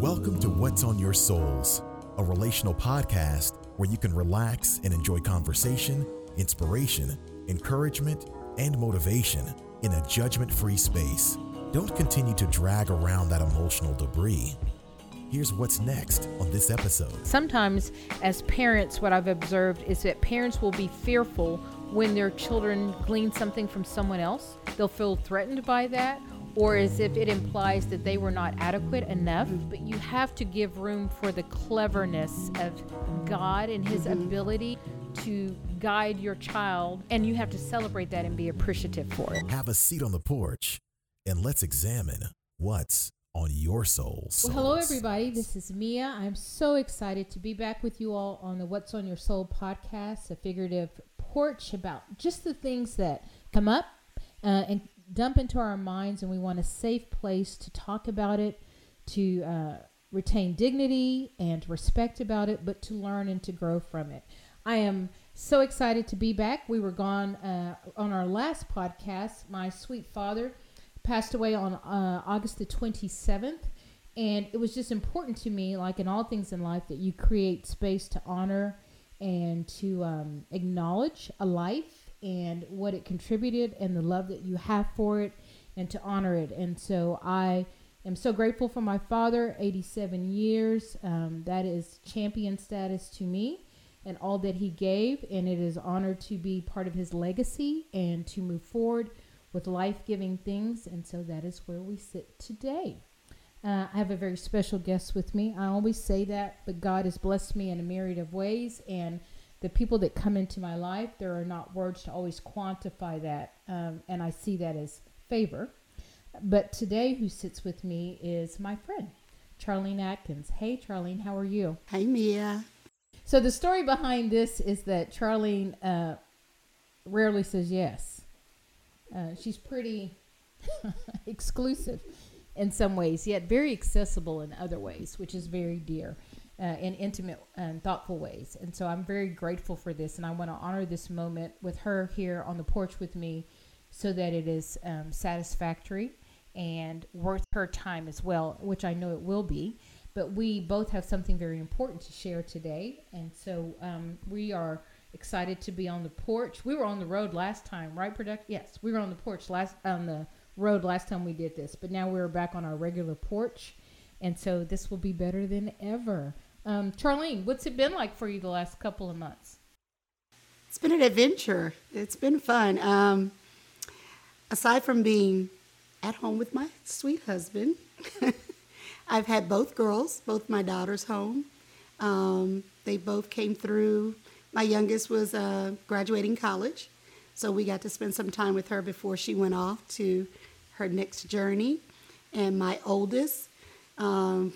Welcome to What's on Your Souls, a relational podcast where you can relax and enjoy conversation, inspiration, encouragement, and motivation in a judgment free space. Don't continue to drag around that emotional debris. Here's what's next on this episode. Sometimes, as parents, what I've observed is that parents will be fearful when their children glean something from someone else. They'll feel threatened by that, or as if it implies that they were not adequate enough. But you have to give room for the cleverness of God and His ability to guide your child, and you have to celebrate that and be appreciative for it. Have a seat on the porch and let's examine what's on your souls. Well, hello, everybody. This is Mia. I'm so excited to be back with you all on the What's on Your Soul podcast, a figurative porch about just the things that come up uh, and dump into our minds, and we want a safe place to talk about it, to uh, retain dignity and respect about it, but to learn and to grow from it. I am so excited to be back. We were gone uh, on our last podcast. My sweet father passed away on uh, August the 27th. And it was just important to me, like in all things in life, that you create space to honor and to um, acknowledge a life and what it contributed and the love that you have for it and to honor it. And so I am so grateful for my father, 87 years. Um, that is champion status to me and all that he gave. And it is honored to be part of his legacy and to move forward with life giving things. And so that is where we sit today. Uh, I have a very special guest with me. I always say that, but God has blessed me in a myriad of ways. And the people that come into my life, there are not words to always quantify that. Um, and I see that as favor. But today, who sits with me is my friend, Charlene Atkins. Hey, Charlene, how are you? Hey, Mia. So, the story behind this is that Charlene uh, rarely says yes. Uh, she's pretty exclusive in some ways, yet very accessible in other ways, which is very dear uh, in intimate and thoughtful ways. And so I'm very grateful for this, and I want to honor this moment with her here on the porch with me so that it is um, satisfactory and worth her time as well, which I know it will be. But we both have something very important to share today, and so um, we are excited to be on the porch. We were on the road last time, right? Product? Yes, we were on the porch last on the road last time we did this, but now we're back on our regular porch, and so this will be better than ever. Um, Charlene, what's it been like for you the last couple of months? It's been an adventure. It's been fun. Um, aside from being at home with my sweet husband, I've had both girls, both my daughters home. Um, they both came through. My youngest was uh, graduating college, so we got to spend some time with her before she went off to her next journey. And my oldest, um,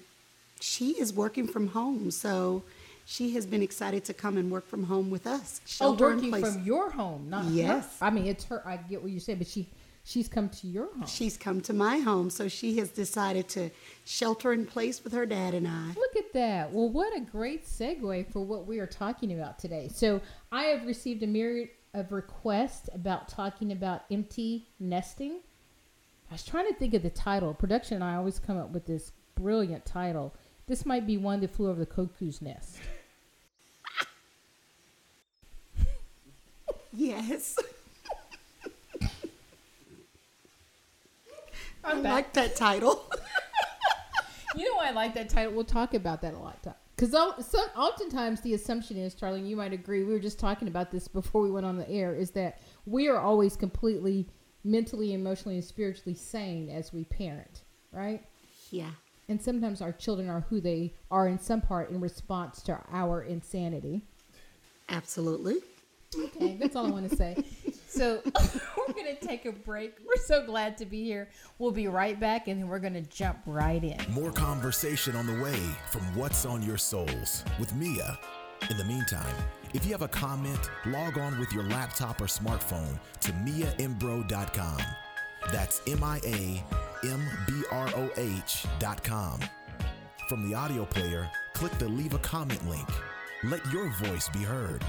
she is working from home, so she has been excited to come and work from home with us. Oh, working from your home, not yes. Her. I mean, it's her. I get what you say, but she she's come to your home. She's come to my home, so she has decided to shelter in place with her dad and I. Look at that. Well, what a great segue for what we are talking about today. So, I have received a myriad of requests about talking about empty nesting. I was trying to think of the title. Production and I always come up with this brilliant title. This might be one that flew over the cuckoo's nest. yes. Back. like that title. You know why I like that title? We'll talk about that a lot. Because oftentimes the assumption is, Charlie, you might agree, we were just talking about this before we went on the air, is that we are always completely mentally, emotionally, and spiritually sane as we parent, right? yeah. And sometimes our children are who they are in some part in response to our insanity. Absolutely. Okay, that's all I want to say. So we're going to take a break. We're so glad to be here. We'll be right back and then we're going to jump right in. More conversation on the way from What's on Your Souls with Mia. In the meantime, if you have a comment, log on with your laptop or smartphone to miaimbro.com. That's M I A M B R O H dot com. From the audio player, click the leave a comment link. Let your voice be heard.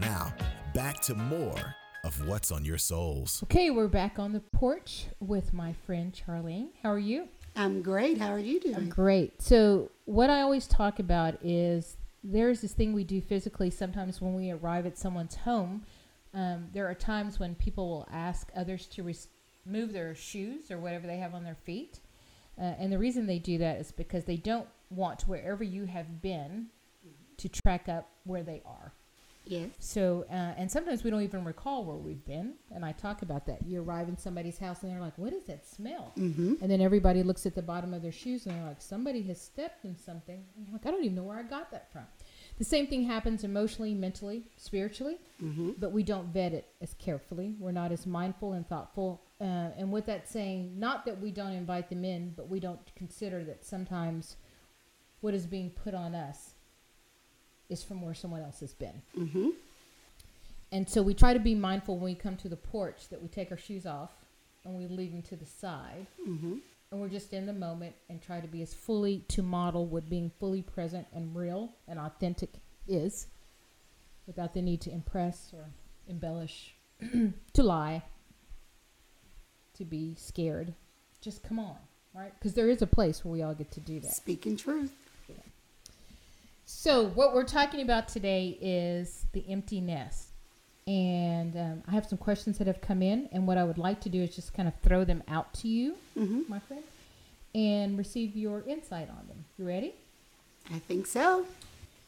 Now, back to more of What's on Your Souls. Okay, we're back on the porch with my friend Charlene. How are you? I'm great. How are you doing? Great. So, what I always talk about is there's this thing we do physically sometimes when we arrive at someone's home. Um, there are times when people will ask others to res- remove their shoes or whatever they have on their feet. Uh, and the reason they do that is because they don't want wherever you have been to track up where they are. Yes. So, uh, and sometimes we don't even recall where we've been. And I talk about that. You arrive in somebody's house and they're like, what is that smell? Mm-hmm. And then everybody looks at the bottom of their shoes and they're like, somebody has stepped in something. And you're like, I don't even know where I got that from. The same thing happens emotionally, mentally, spiritually, Mm-hmm. but we don't vet it as carefully. We're not as mindful and thoughtful. Uh, and with that saying, not that we don't invite them in, but we don't consider that sometimes what is being put on us is from where someone else has been. Mm-hmm. And so we try to be mindful when we come to the porch that we take our shoes off and we leave them to the side. Mm-hmm. And we're just in the moment and try to be as fully to model what being fully present and real and authentic is without the need to impress or embellish, to lie, to be scared. Just come on, right? Because there is a place where we all get to do that. Speaking truth. So, what we're talking about today is the empty nest. And um, I have some questions that have come in. And what I would like to do is just kind of throw them out to you, Mm-hmm. my friend, and receive your insight on them. You ready? I think so.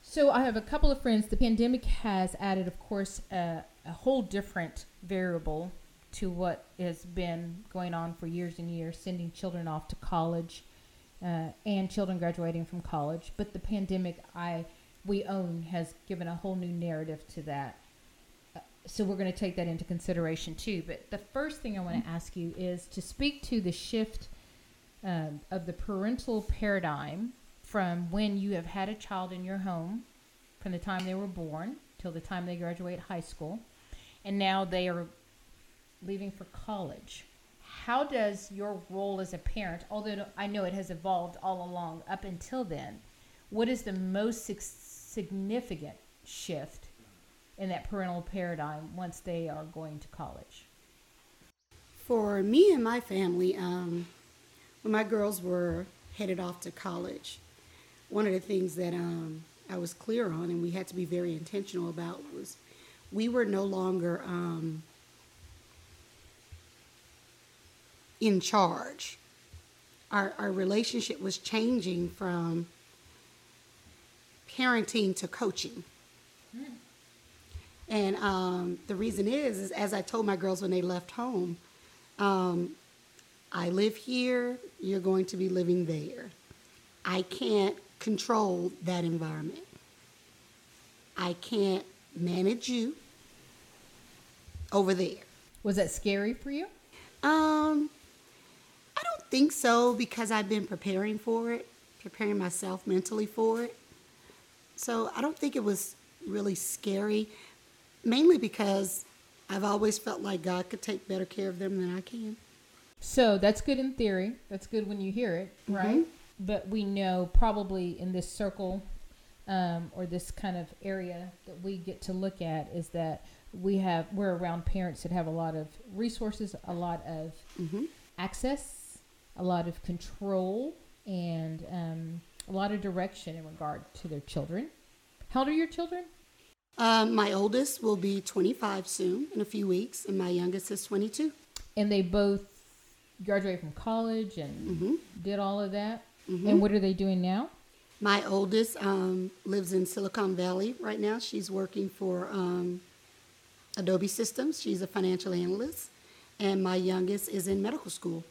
So, I have a couple of friends. The pandemic has added, of course, a, a whole different variable to what has been going on for years and years, sending children off to college uh, and children graduating from college. But the pandemic, I we own, has given a whole new narrative to that. So we're going to take that into consideration too. But the first thing I want to ask you is to speak to the shift um, of the parental paradigm from when you have had a child in your home, from the time they were born till the time they graduate high school, and now they are leaving for college. How does your role as a parent, although I know it has evolved all along up until then, what is the most significant shift in that parental paradigm once they are going to college? For me and my family, um, when my girls were headed off to college, one of the things that um, I was clear on and we had to be very intentional about was we were no longer um, in charge. Our, our relationship was changing from parenting to coaching. And um, the reason is, is as I told my girls when they left home, um, I live here, you're going to be living there. I can't control that environment. I can't manage you over there. Was that scary for you? Um, I don't think so because I've been preparing for it, preparing myself mentally for it. So I don't think it was really scary, mainly because I've always felt like God could take better care of them than I can. So that's good in theory. That's good when you hear it, right? But we know probably in this circle um, or this kind of area that we get to look at is that we have we're around parents that have a lot of resources, a lot of Mm-hmm. access, a lot of control, and um, a lot of direction in regard to their children. How old are your children? Um, my oldest will be 25 soon, in a few weeks, and my youngest is 22. And they both graduated from college and Mm-hmm. did all of that. Mhm. And what are they doing now? My oldest um, lives in Silicon Valley right now. She's working for um, Adobe Systems. She's a financial analyst. And my youngest is in medical school.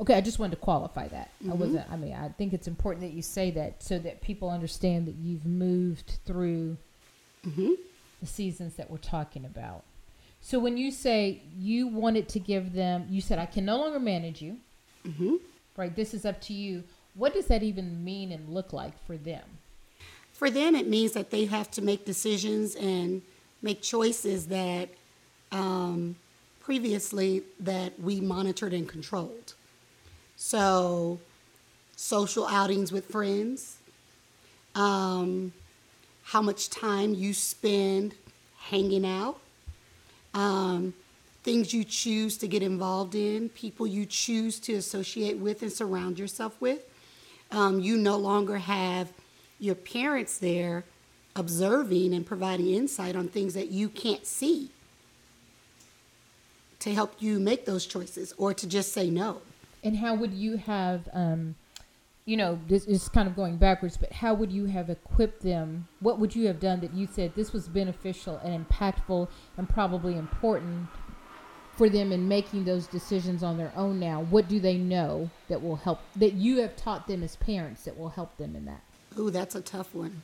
Okay, I just wanted to qualify that. I wasn't. I mean, I think it's important that you say that so that people understand that you've moved through hmm the seasons that we're talking about. So when you say you wanted to give them, you said I can no longer manage you. hmm Right, this is up to you. What does that even mean and look like for them? For them, it means that they have to make decisions and make choices that um, previously that we monitored and controlled. So, social outings with friends, um, how much time you spend hanging out, um, things you choose to get involved in, people you choose to associate with and surround yourself with. Um, you no longer have your parents there observing and providing insight on things that you can't see to help you make those choices or to just say no. And how would you have, um, you know, this is kind of going backwards, but how would you have equipped them? What would you have done that you said this was beneficial and impactful and probably important for them in making those decisions on their own now? What do they know that will help, that you have taught them as parents that will help them in that? Ooh, that's a tough one.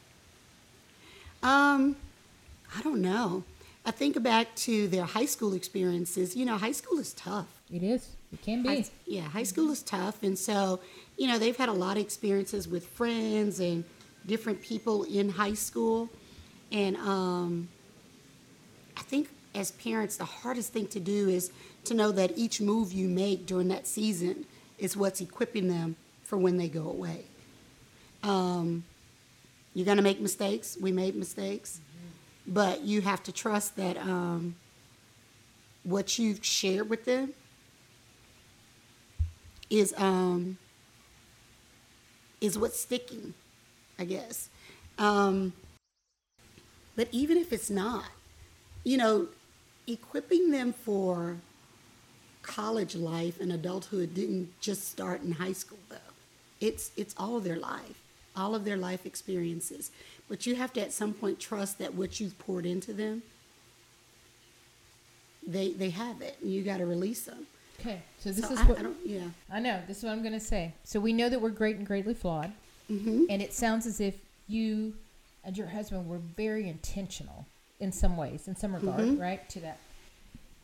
Um, I don't know. I think back to their high school experiences. You know, high school is tough. It is. It can be. Yeah, high school is tough, and so you know they've had a lot of experiences with friends and different people in high school, and um, I think as parents, the hardest thing to do is to know that each move you make during that season is what's equipping them for when they go away. Um, you're going to make mistakes. We made mistakes. Mm-hmm. But you have to trust that um, what you've shared with them is um, is what's sticking, I guess. Um, but even if it's not, you know, equipping them for college life and adulthood didn't just start in high school though. It's it's all their life all of their life experiences. But you have to at some point trust that what you've poured into them, they they have it. And you got to release them. Okay, so this so is I, what I don't. Yeah. I know. This is what I'm going to say. So we know that we're great and greatly flawed, Mm-hmm. and it sounds as if you and your husband were very intentional in some ways, in some regard, Mhm. right? To that.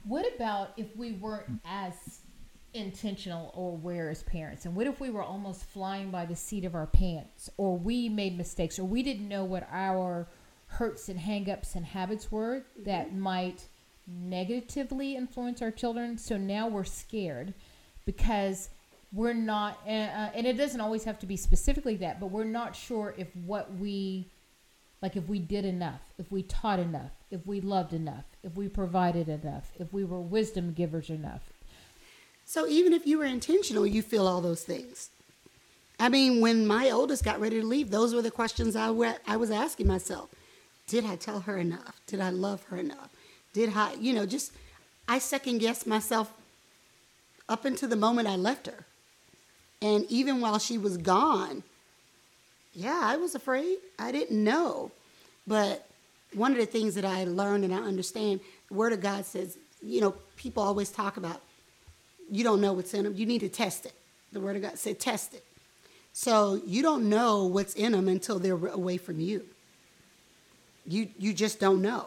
What about if we weren't as intentional or aware as parents? And what if we were almost flying by the seat of our pants, or we made mistakes, or we didn't know what our hurts and hangups and habits were that might negatively influence our children? So now we're scared because we're not, uh, uh, and it doesn't always have to be specifically that, but we're not sure if what we like if we did enough, if we taught enough, if we loved enough, if we provided enough, if we were wisdom givers enough, So even if you were intentional, you feel all those things. I mean, when my oldest got ready to leave, those were the questions I, I was asking myself. Did I tell her enough? Did I love her enough? Did I, you know, just, I second guessed myself up until the moment I left her. And even while she was gone, yeah, I was afraid. I didn't know. But one of the things that I learned and I understand, the Word of God says, you know, people always talk about you don't know what's in them. You need to test it. The Word of God said, test it. So you don't know what's in them until they're away from you. You you just don't know.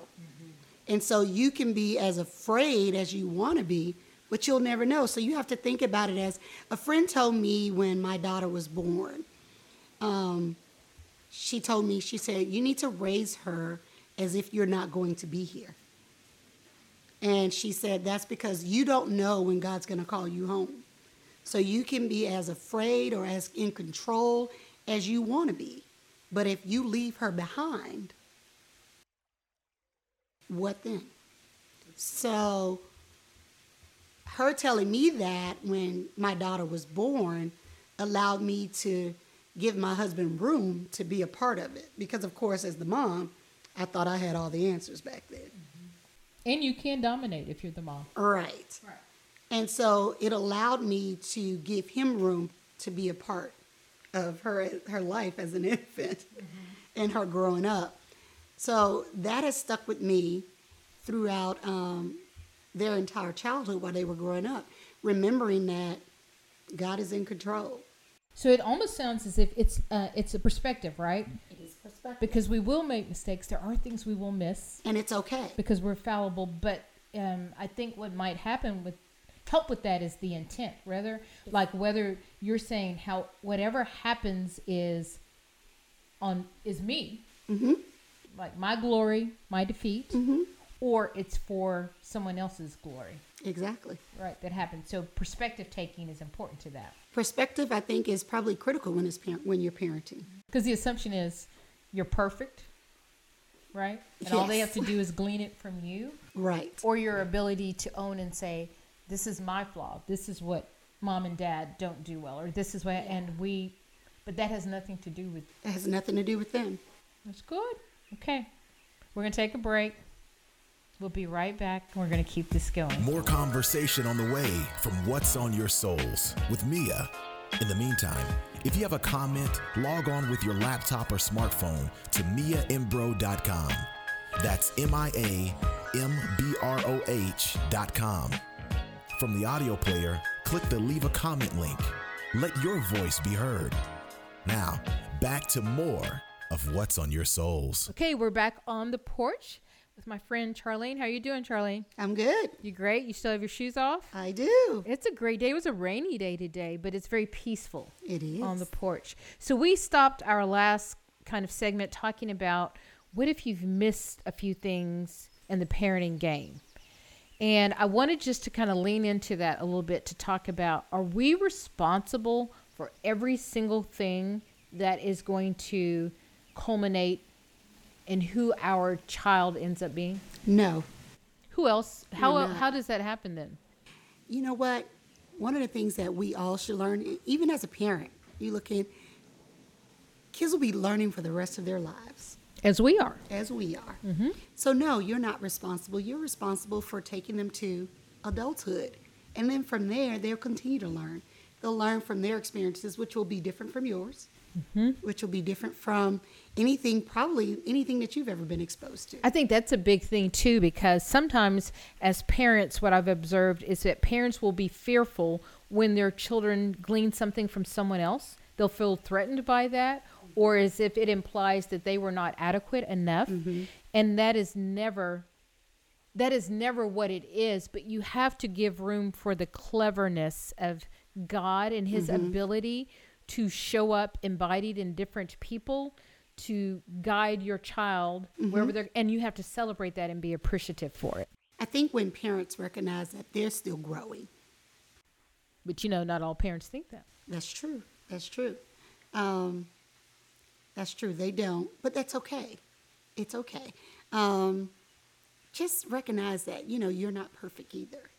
And so you can be as afraid as you want to be, but you'll never know. So you have to think about it as a friend told me when my daughter was born. Um, she told me, she said, you need to raise her as if you're not going to be here. And she said, that's because you don't know when God's going to call you home. So you can be as afraid or as in control as you want to be. But if you leave her behind, what then? So her telling me that when my daughter was born allowed me to give my husband room to be a part of it. Because, of course, as the mom, I thought I had all the answers back then. Mm-hmm. and you can dominate if you're the mom. Right. Right. And so it allowed me to give him room to be a part of her her life as an infant mm-hmm. and her growing up. So that has stuck with me throughout um, their entire childhood while they were growing up, remembering that God is in control. So it almost sounds as if it's uh, it's a perspective, right? It is perspective. Because we will make mistakes. There are things we will miss And it's okay. because we're fallible. But um, I think what might happen with help with that is the intent, rather like whether you're saying how whatever happens is on is me, hmm like my glory, my defeat, hmm or it's for someone else's glory, Exactly. right? That happens. So perspective taking is important to that Perspective, I think, is probably critical when it's parent when you're parenting. because the assumption is you're perfect right? And all they have to do is glean it from you Right. or your ability to own and say, this is my flaw. This is what mom and dad don't do well, or this is what, and we, but that has nothing to do with, It has nothing to do with them. that's good. Okay. We're going to take a break. We'll be right back. We're going to keep this going. More conversation on the way from What's on Your Souls with Mia. In the meantime, if you have a comment, log on with your laptop or smartphone to miaimbro.com. That's M I A M B R O H.com. From the audio player, click the leave a comment link. Let your voice be heard. Now, back to more of What's on Your Souls. Okay, we're back on the porch with my friend Charlene. How are you doing, Charlene? I'm good. You great? You still have your shoes off? I do. It's a great day. It was a rainy day today, but it's very peaceful It is. on the porch. So we stopped our last kind of segment talking about what if you've missed a few things in the parenting game. And I wanted just to kind of lean into that a little bit to talk about are we responsible for every single thing that is going to culminate in who our child ends up being? No. Who else? How how does that happen then? You know what? One of the things that we all should learn, even as a parent, you look in, kids will be learning for the rest of their lives, As we are. as we are. Mm-hmm. So, no, you're not responsible. You're responsible for taking them to adulthood. And then from there, they'll continue to learn. They'll learn from their experiences, which will be different from yours, Mm-hmm. which will be different from anything, probably anything that you've ever been exposed to. I think that's a big thing too, because sometimes as parents, what I've observed is that parents will be fearful when their children glean something from someone else. They'll feel threatened by that, or as if it implies that they were not adequate enough. Mm-hmm. And that is never that is never what it is, but you have to give room for the cleverness of God and his mm-hmm. ability to show up embodied in different people to guide your child wherever they're and you have to celebrate that and be appreciative for it. I think when parents recognize that they're still growing, But you know, not all parents think that. That's true. That's true. Um, that's true. They don't, but that's okay. It's okay. Um, just recognize that you know you're not perfect either,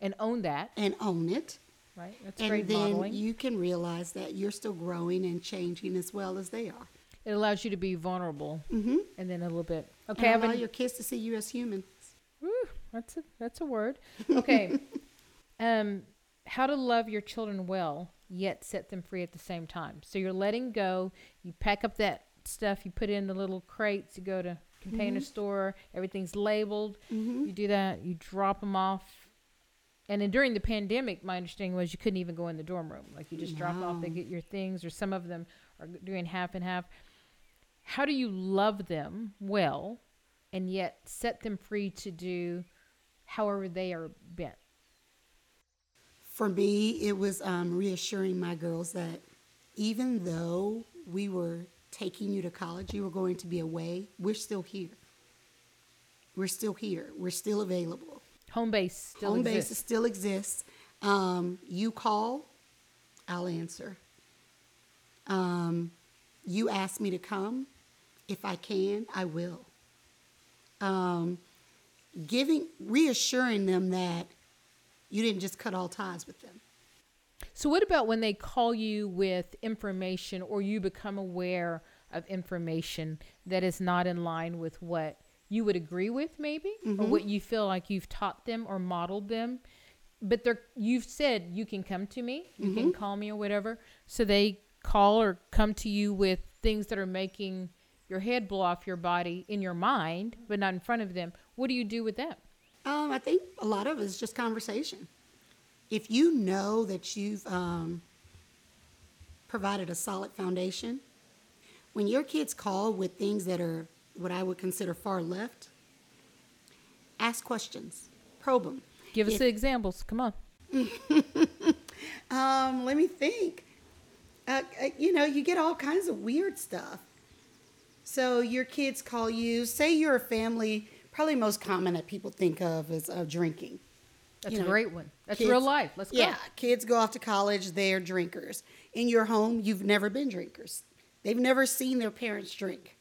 And own that, and own it. Right? That's and great then modeling. you can realize that you're still growing and changing as well as they are. it allows you to be vulnerable Mm-hmm. and then a little bit. Okay, and allow an- your kids to see you as humans. Woo, that's a that's a word. Okay. um how to love your children well yet set them free at the same time. So you're letting go, you pack up that stuff, you put it in the little crates, you go to container store, everything's labeled. You do that, you drop them off. And then during the pandemic, my understanding was you couldn't even go in the dorm room. Like you just drop off, they get your things, or some of them are doing half and half. How do you love them well and yet set them free to do however they are bent. For me, it was um, reassuring my girls that even though we were taking you to college, you were going to be away, we're still here. We're still here. We're still available. Home base still Home exists. base still exists. Um, you call, I'll answer. Um, you ask me to come. If I can, I will. Um, giving, reassuring them that you didn't just cut all ties with them. So what about when they call you with information or you become aware of information that is not in line with what you would agree with maybe or what you feel like you've taught them or modeled them. But they're you've said you can come to me. You can call me or whatever. So they call or come to you with things that are making your head blow off your body in your mind but not in front of them. What do you do with that Um, I think a lot of it is just conversation. If you know that you've um, provided a solid foundation, when your kids call with things that are what I would consider far left, ask questions, probe them. give us If- the examples come on Um, let me think. Uh, uh, you know, you get all kinds of weird stuff. So your kids call you. Say you're a family. Probably most common that people think of is uh, drinking. that's You a great one that's kids- real life let's go Yeah, kids go off to college. They're drinkers. In your home, you've never been drinkers. They've never seen their parents drink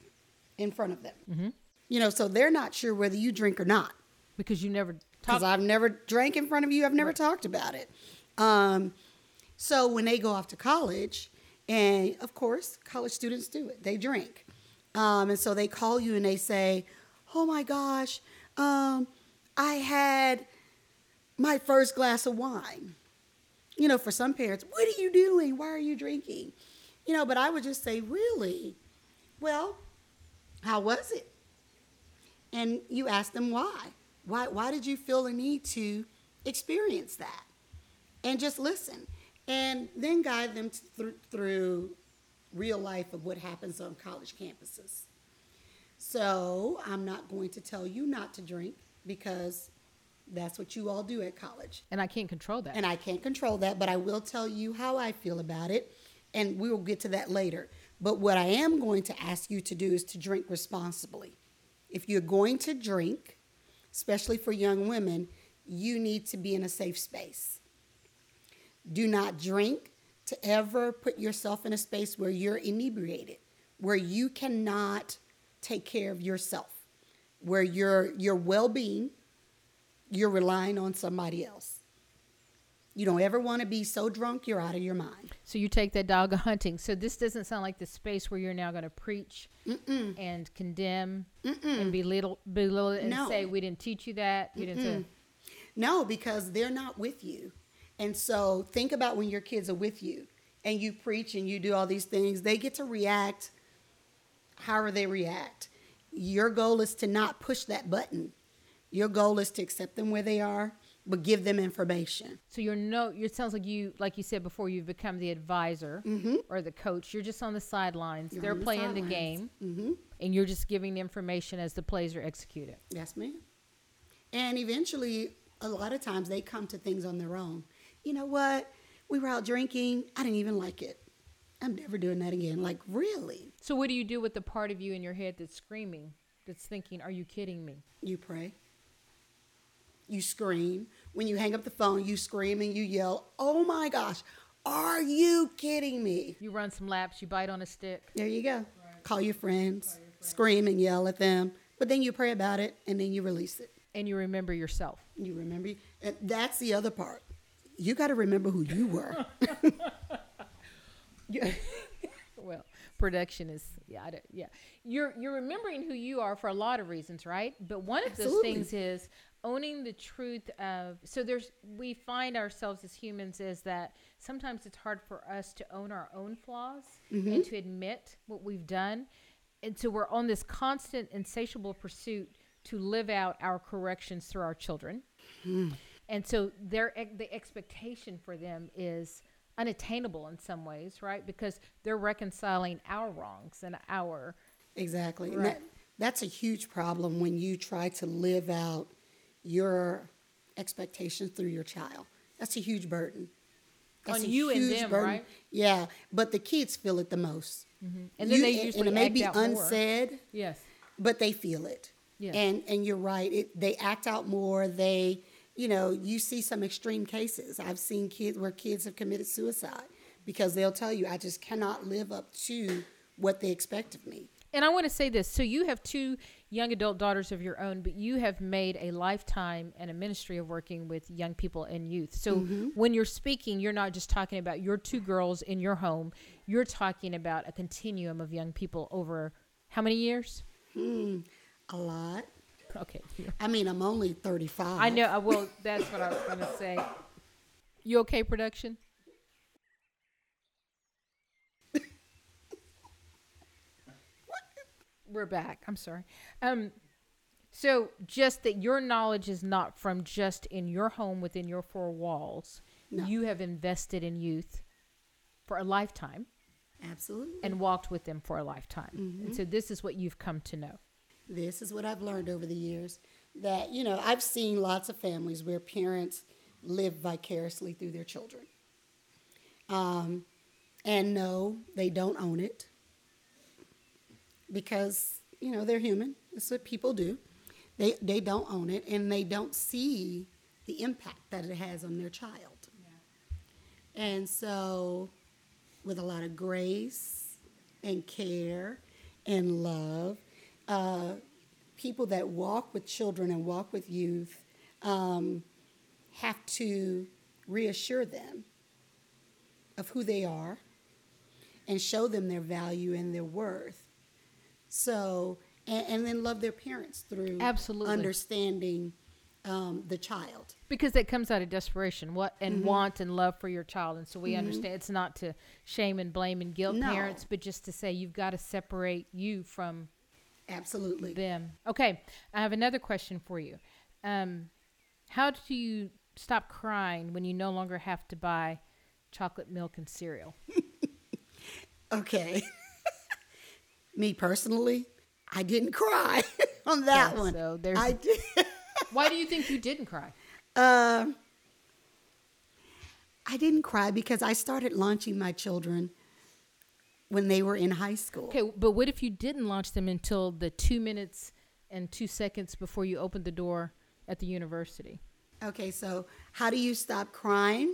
in front of them. Mm-hmm. You know, so they're not sure whether you drink or not Because you never because. I've never drank in front of you. I've never talked about it. Um, so when they go off to college, and of course, college students do it, they drink. Um, and so they call you and they say, Oh my gosh, um, I had my first glass of wine. You know, for some parents, what are you doing? Why are you drinking? You know, but I would just say, Really? Well, how was it? And you ask them why. Why, why did you feel the need to experience that? And just listen. And then guide them through, through real life of what happens on college campuses. So I'm not going to tell you not to drink because that's what you all do at college. and I can't control that. And I can't control that, but I will tell you how I feel about it, and we will get to that later. But what I am going to ask you to do is to drink responsibly. If you're going to drink, especially for young women, you need to be in a safe space. Do not drink to ever put yourself in a space where you're inebriated, where you cannot take care of yourself, where your your well-being you're relying on somebody else. You don't ever want to be so drunk you're out of your mind. so you take that dog a hunting. So this doesn't sound like the space where you're now going to preach and condemn and belittle, belittle and No. say we didn't teach you that. You didn't. Say, No, because they're not with you. And so think about when your kids are with you and you preach and you do all these things, they get to react however they react. Your goal is to not push that button. Your goal is to accept them where they are, but give them information. So you're no. It sounds like you, like you said before, you've become the advisor or the coach. You're just on the sidelines. You're They're the playing the game, Mm-hmm. and you're just giving the information as the plays are executed. Yes, ma'am. And eventually, a lot of times they come to things on their own. You know what? We were out drinking. I didn't even like it. I'm never doing that again. Like, really? So what do you do with the part of you in your head that's screaming, that's thinking, "Are you kidding me?" You pray. You scream. When you hang up the phone, you scream and you yell, Oh my gosh, are you kidding me? You run some laps. You bite on a stick. There you go. Call your friends, scream and yell at them. But then you pray about it and then you release it. and you remember yourself. You remember? And that's the other part. You got to remember who you were. Well, production is yeah, I yeah. You're you're remembering who you are for a lot of reasons, right? But one of those things is owning the truth of. So there's we find ourselves as humans is that sometimes it's hard for us to own our own flaws mm-hmm. and to admit what we've done, and so we're on this constant insatiable pursuit to live out our corrections through our children. Hmm. And so their the expectation for them is unattainable in some ways, right? Because they're reconciling our wrongs and our Exactly. And Right. that, that's a huge problem when you try to live out your expectations through your child. That's a huge burden. That's On a you and them, burden. right? Yeah, but the kids feel it the most. Mm-hmm. and then You- they and usually it may be out more. unsaid, Yes. but they feel it. Yes. And and you're right. It, they act out more. They, you know, you see some extreme cases. I've seen kids where kids have committed suicide because they'll tell you, I just cannot live up to what they expect of me. And I want to say this. So you have two young adult daughters of your own, but you have made a lifetime and a ministry of working with young people and youth. So when you're speaking, you're not just talking about your two girls in your home. You're talking about a continuum of young people over how many years? Hmm, A lot. Okay. I mean, I'm only 35. I know. uh, Well, that's what I was going to say. You okay, production? We're back. I'm sorry. Um, so just that your knowledge is not from just in your home within your four walls. No. You have invested in youth for a lifetime Absolutely. and walked with them for a lifetime. Mm-hmm. And so this is what you've come to know. This is what I've learned over the years that, you know, I've seen lots of families where parents live vicariously through their children. Um, and no, they don't own it because, you know, they're human. That's what people do. They, they don't own it and they don't see the impact that it has on their child. And so, with a lot of grace and care and love, uh, people that walk with children and walk with youth um, have to reassure them of who they are and show them their value and their worth. So, and, and then love their parents through Absolutely. understanding um, the child. because that comes out of desperation what and Mm-hmm. want and love for your child and so we understand it's not to shame and blame and guilt No. parents but just to say you've got to separate you from Absolutely. them okay i have another question for you um, how do you stop crying when you no longer have to buy chocolate milk and cereal Okay. Me personally, I didn't cry on that Yeah, one. so there's- I did. why do you think you didn't cry Um, I didn't cry because I started launching my children when they were in high school. okay but what if you didn't launch them until the two minutes and two seconds before you opened the door at the university Okay, so how do you stop crying?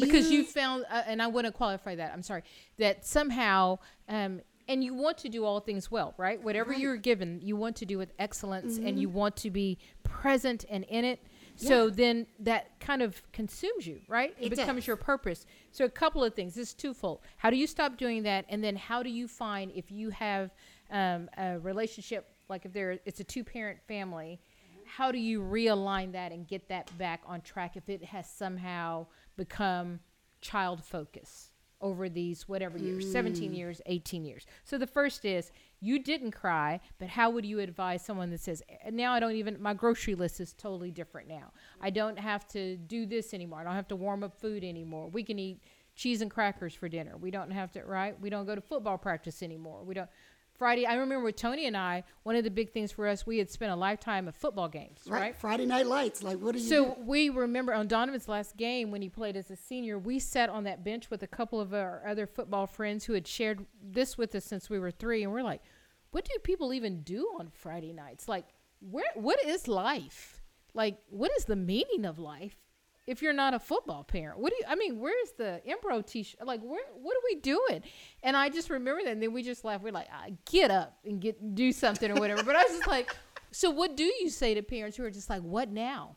because you found uh, and i want to qualify that i'm sorry that somehow um, and you want to do all things well right? Whatever you're given you want to do with excellence and you want to be present and in it. So then that kind of consumes you right? It, It becomes does. your purpose. So a couple of things. This is twofold. How do you stop doing that? And then how do you find if you have um, a relationship like if there it's a two parent family how do you realign that and get that back on track if it has somehow become child focus over these whatever years 17 years 18 years. So the first is you didn't cry but how would you advise someone that says "Eh, now i don't even my grocery list is totally different now. I don't have to do this anymore. I don't have to warm up food anymore. We can eat cheese and crackers for dinner. We don't have to right? We don't go to football practice anymore. We don't friday i remember with tony and i one of the big things for us we had spent a lifetime of football games right? right Friday Night Lights. Like, what do you so we remember on Donovan's last game when he played as a senior, we sat on that bench with a couple of our other football friends who had shared this with us since we were three, and we're like, "What do people even do on Friday nights? Like, where? What is life? Like, what is the meaning of life?" If you're not a football parent, what do you? I mean, where's the Embro t-shirt? Like, where? What are we doing? And I just remember that, and then we just laughed. We're like, ah, "Get up and get do something or whatever." But I was just like, "So, what do you say to parents who are just like, what now?"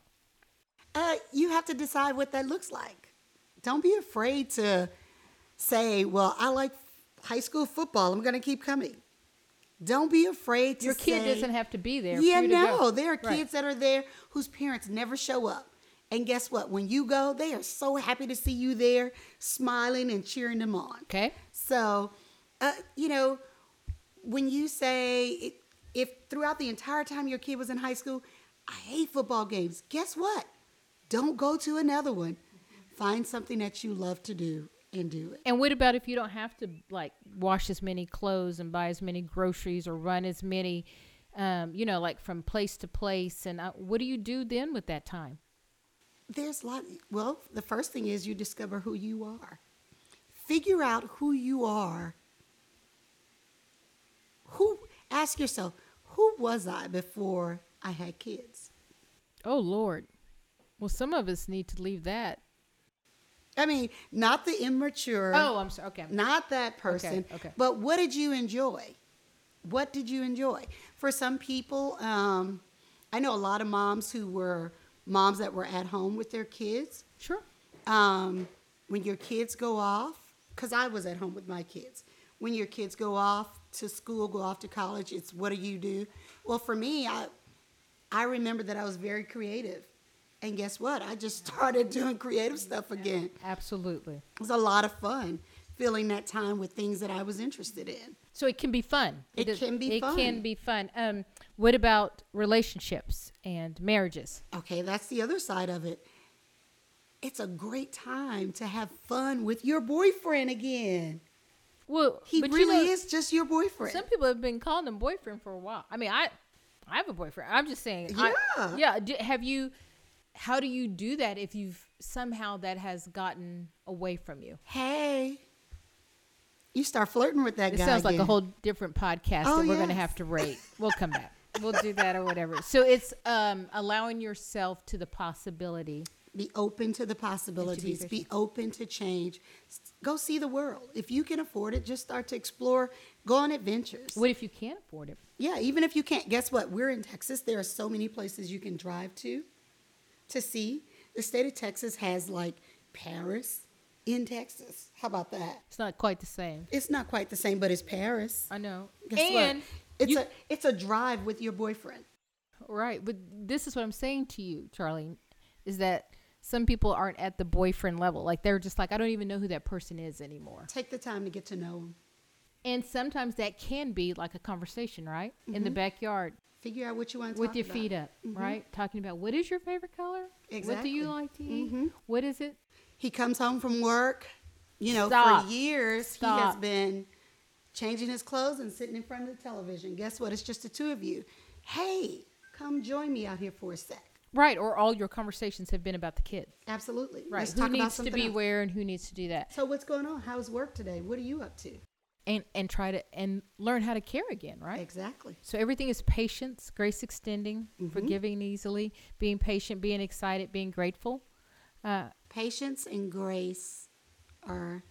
Uh, you have to decide what that looks like. Don't be afraid to say, "Well, I like high school football. I'm going to keep coming." Don't be afraid to Your kid say- doesn't have to be there. for Yeah, you to go. no, there are Right. kids that are there whose parents never show up. And guess what? When you go, they are so happy to see you there, smiling and cheering them on. Okay. So, uh, you know, when you say if throughout the entire time your kid was in high school, I hate football games, guess what? Don't go to another one. Find something that you love to do and do it. And what about if you don't have to like wash as many clothes and buy as many groceries or run as many, um, you know, like from place to place? And uh, what do you do then with that time? There's a lot. Well, the first thing is you discover who you are. Figure out who you are. Who ask yourself, who was I before I had kids? Oh Lord. Well, some of us need to leave that. I mean, not the immature. Oh, I'm sorry. Okay. Not that person. okay. okay. But what did you enjoy? What did you enjoy? For some people, um, I know a lot of moms who were moms that were at home with their kids. Sure. um, when your kids go off, because I was at home with my kids, when your kids go off to school, go off to college, it's what do you do? Well, for me, I, I remember that I was very creative. And guess what? I just started doing creative stuff again. Absolutely. It was a lot of fun filling that time with things that I was interested in. So it can be fun. It can be It fun. can be fun. Um, what about relationships and marriages? Okay, that's the other side of it. It's a great time to have fun with your boyfriend again. Well, He but you really know- is just your boyfriend. Some people have been calling him boyfriend for a while. I mean, I, I have a boyfriend. I'm just saying. I- Yeah. yeah. Do, have you? How do you do that if you've somehow that has gotten away from you? hey, you start flirting with that It guy. sounds like a whole different podcast Oh, that we're going to have to rate. We'll come back. We'll do that or whatever. So it's um, allowing yourself to the possibility Be open to the possibilities. Be open to change. Go see the world. If you can afford it, just start to explore. Go on adventures. What if you can't afford it? Yeah, even if you can't, guess what? We're in Texas. There are so many places you can drive to to see. The state of Texas has like Paris in Texas. How about that? It's not quite the same. It's not quite the same, but it's Paris. I know. Guess and what? It's you- a it's a drive with your boyfriend. Right, but this is what I'm saying to you, Charlie, is that some people aren't at the boyfriend level. Like they're just like, I don't even know who that person is anymore. Take the time to get to know them. And sometimes that can be like a conversation, right? In Mm-hmm. the backyard Figure out what you want to with talk your about. feet up, right? Talking about what is your favorite color? Exactly. What do you like to eat? Mm-hmm. What is it? He comes home from work. You know, Stop. for years he has been changing his clothes and sitting in front of the television. Guess what? It's just the two of you. Hey, come join me out here for a sec. Right, or all your conversations have been about the kid. Absolutely. Right. Let's who needs to be else. where and who needs to do that. So what's going on? How's work today? What are you up to? And and try to and learn how to care again, right? Exactly. So everything is patience, grace extending, Mm-hmm. forgiving easily, being patient, being excited, being grateful. Uh, Patience and grace are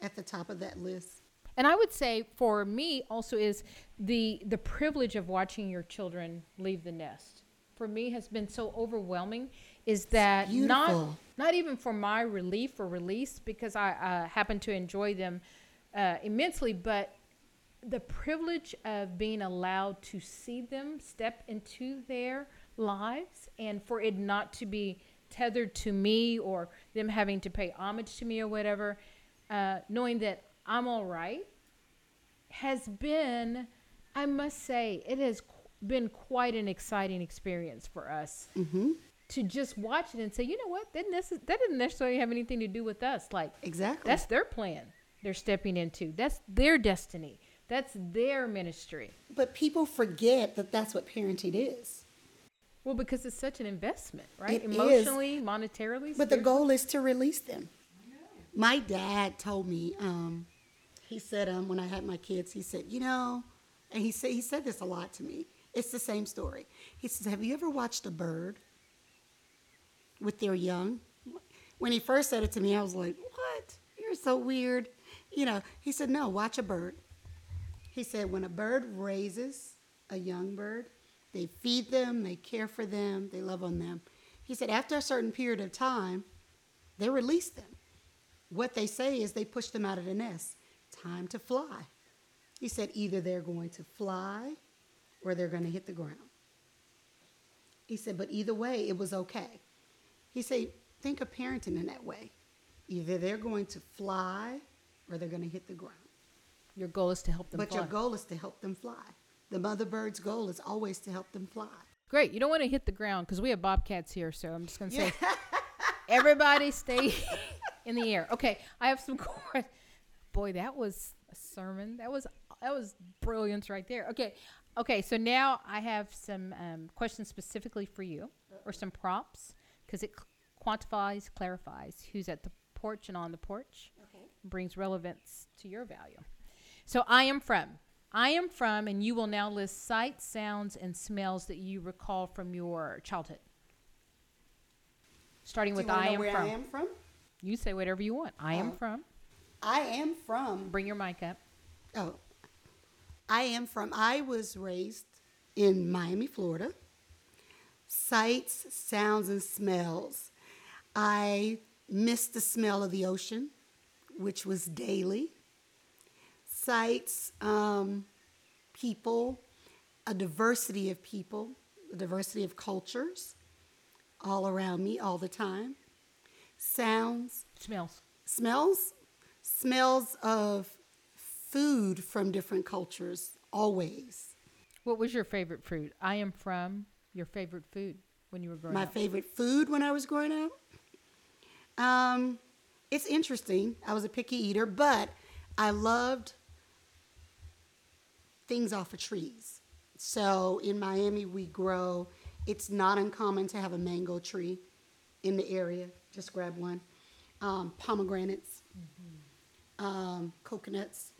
at the top of that list. And I would say for me also is the the privilege of watching your children leave the nest. For me has been so overwhelming is that not not even for my relief or release because I uh, happen to enjoy them uh, immensely, but the privilege of being allowed to see them step into their lives and for it not to be tethered to me or them having to pay homage to me or whatever, uh, knowing that I'm all right has been, I must say, it has qu- been quite an exciting experience for us Mm-hmm. to just watch it and say, you know what, that, necess- that didn't necessarily have anything to do with us. Like, Exactly. that's their plan they're stepping into. That's their destiny. That's their ministry. but people forget that that's what parenting is. Well, because it's such an investment, right? It is. Emotionally, monetarily. But the goal is to release them. My dad told me, um, he said, um, when I had my kids, he said, you know, and he said he said this a lot to me. It's the same story. He says, Have you ever watched a bird with their young? When he first said it to me, I was like, What? You're so weird. You know, he said, No, watch a bird. He said, When a bird raises a young bird, they feed them, they care for them, they love on them. He said, After a certain period of time, they release them. What they say is they push them out of the nest. Time to fly. He said, Either they're going to fly or they're going to hit the ground. He said, But either way, it was okay. He said, Think of parenting in that way. Either they're going to fly or they're going to hit the ground. Your goal is to help them But fly. your goal is to help them fly. The mother bird's goal is always to help them fly. Great. You don't want to hit the ground because we have bobcats here. So I'm just going to say, everybody stay in the air. Okay. I have some questions. Boy, that was a sermon. That was that was brilliance right there. Okay. Okay. So now I have some um, questions specifically for you, or some props, because it c- quantifies, clarifies who's at the porch and on the porch. Okay. brings relevance to your value. So I am from. I am from, and you will now list sights, sounds, and smells that you recall from your childhood. Starting Do with I am. I am from? You say whatever you want. I am Oh. from. I am from Bring your mic up. Oh, I am from, I was raised in Miami, Florida. Sights, sounds, and smells. I miss the smell of the ocean, which was daily. Sights, um, people, a diversity of people, a diversity of cultures all around me all the time. Sounds, Smells. smells smells of food from different cultures always. What was your favorite food? I am from. Your favorite food when you were growing my up. My favorite food when i was growing up? Um, it's interesting. I was a picky eater but i loved things off of trees. So in miami we grow. It's not uncommon to have a mango tree in the area. Just grab one. Um, pomegranates um, coconuts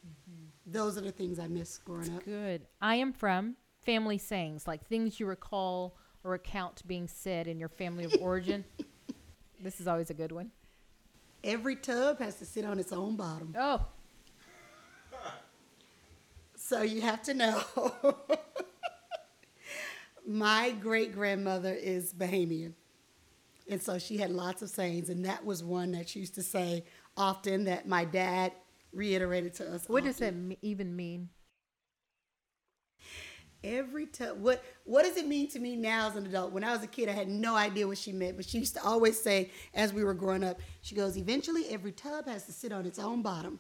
those are the things i miss growing up Good. I am from family sayings, like things you recall or recount being said in your family of origin. This is always a good one. Every tub has to sit on its own bottom. Oh, So you have to know. My great grandmother is Bahamian. And so she had lots of sayings, and that was one that she used to say often that my dad reiterated to us. what does that even mean? Every time, what what does it mean to me now as an adult? When I was a kid, I had no idea what she meant, but she used to always say, as we were growing up, she goes, "Eventually, every tub has to sit on its own bottom."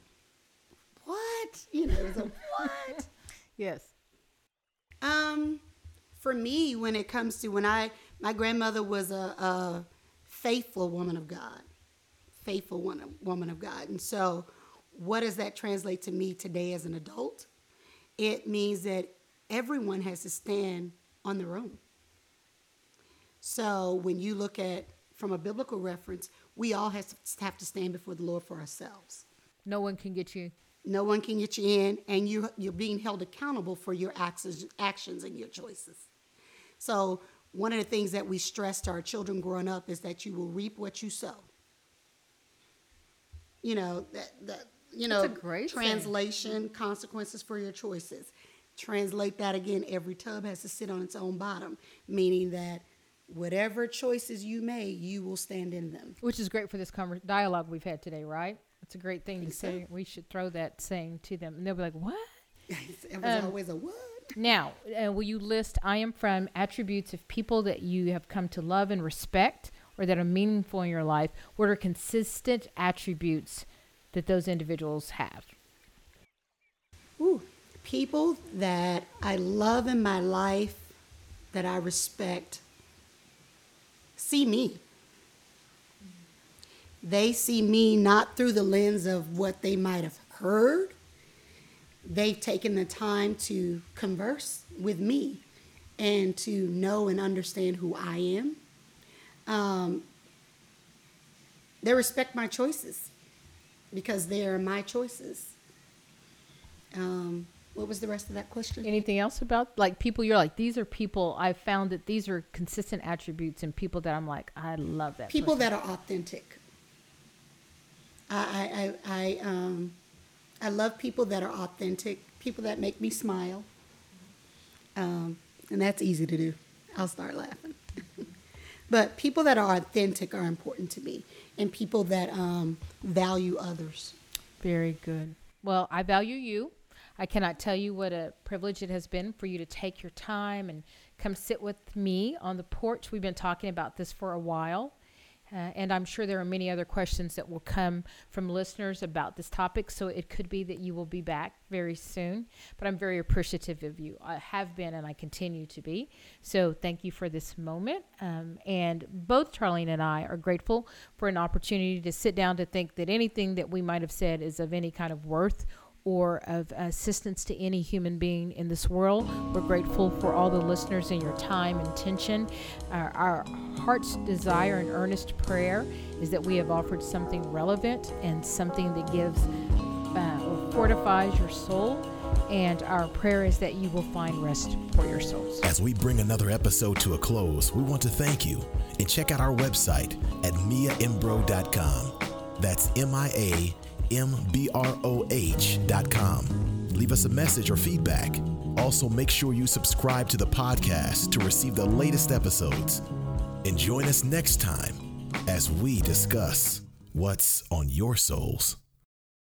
What? You know, it was a what? Yes. Um, for me, when it comes to when I, my grandmother was a, a faithful woman of God, faithful one, woman of God, and so, what does that translate to me today as an adult? It means that everyone has to stand on their own. So when you look at from a biblical reference, we all have to, have to stand before the Lord for ourselves. No one can get you. No one can get you in, and you you're being held accountable for your actions, actions and your choices. So one of the things that we stress to our children growing up is that you will reap what you sow. You know that that you know That's a great saying. translation consequences for your choices. Translate that again. Every tub has to sit on its own bottom, meaning that whatever choices you make, you will stand in them. Which is great for this conver- dialogue we've had today, right? It's a great thing to so. say. We should throw that saying to them, and they'll be like, "What?" It was Um, always a what? Now, uh, will you list I am from attributes of people that you have come to love and respect or that are meaningful in your life? What are consistent attributes that those individuals have? Ooh, people that I love in my life, that I respect, see me. They see me not through the lens of what they might have heard. They've taken the time to converse with me and to know and understand who I am. Um, they respect my choices because they are my choices. Um, what was the rest of that question? Anything else about like people you're like these are people I've found that these are consistent attributes and people that I'm like I love that People person. that are authentic. I, I, I, I, um, I love people that are authentic, people that make me smile. Um, and that's easy to do. I'll start laughing. But people that are authentic are important to me, and people that um, value others. Very good. Well, I value you. I cannot tell you what a privilege it has been for you to take your time and come sit with me on the porch. We've been talking about this for a while. Uh, and I'm sure there are many other questions that will come from listeners about this topic. So it could be that you will be back very soon. But I'm very appreciative of you. I have been and I continue to be. So thank you for this moment. Um, and both Charlene and I are grateful for an opportunity to sit down to think that anything that we might have said is of any kind of worth or of assistance to any human being in this world. We're grateful for all the listeners and your time and attention. Our, our heart's desire and earnest prayer is that we have offered something relevant and something that gives uh, or fortifies your soul. And our prayer is that you will find rest for your souls. As we bring another episode to a close, we want to thank you and check out our website at miaimbro.com. That's M I A M B R O H.com. Leave us a message or feedback. Also, make sure you subscribe to the podcast to receive the latest episodes. And join us next time as we discuss what's on your souls.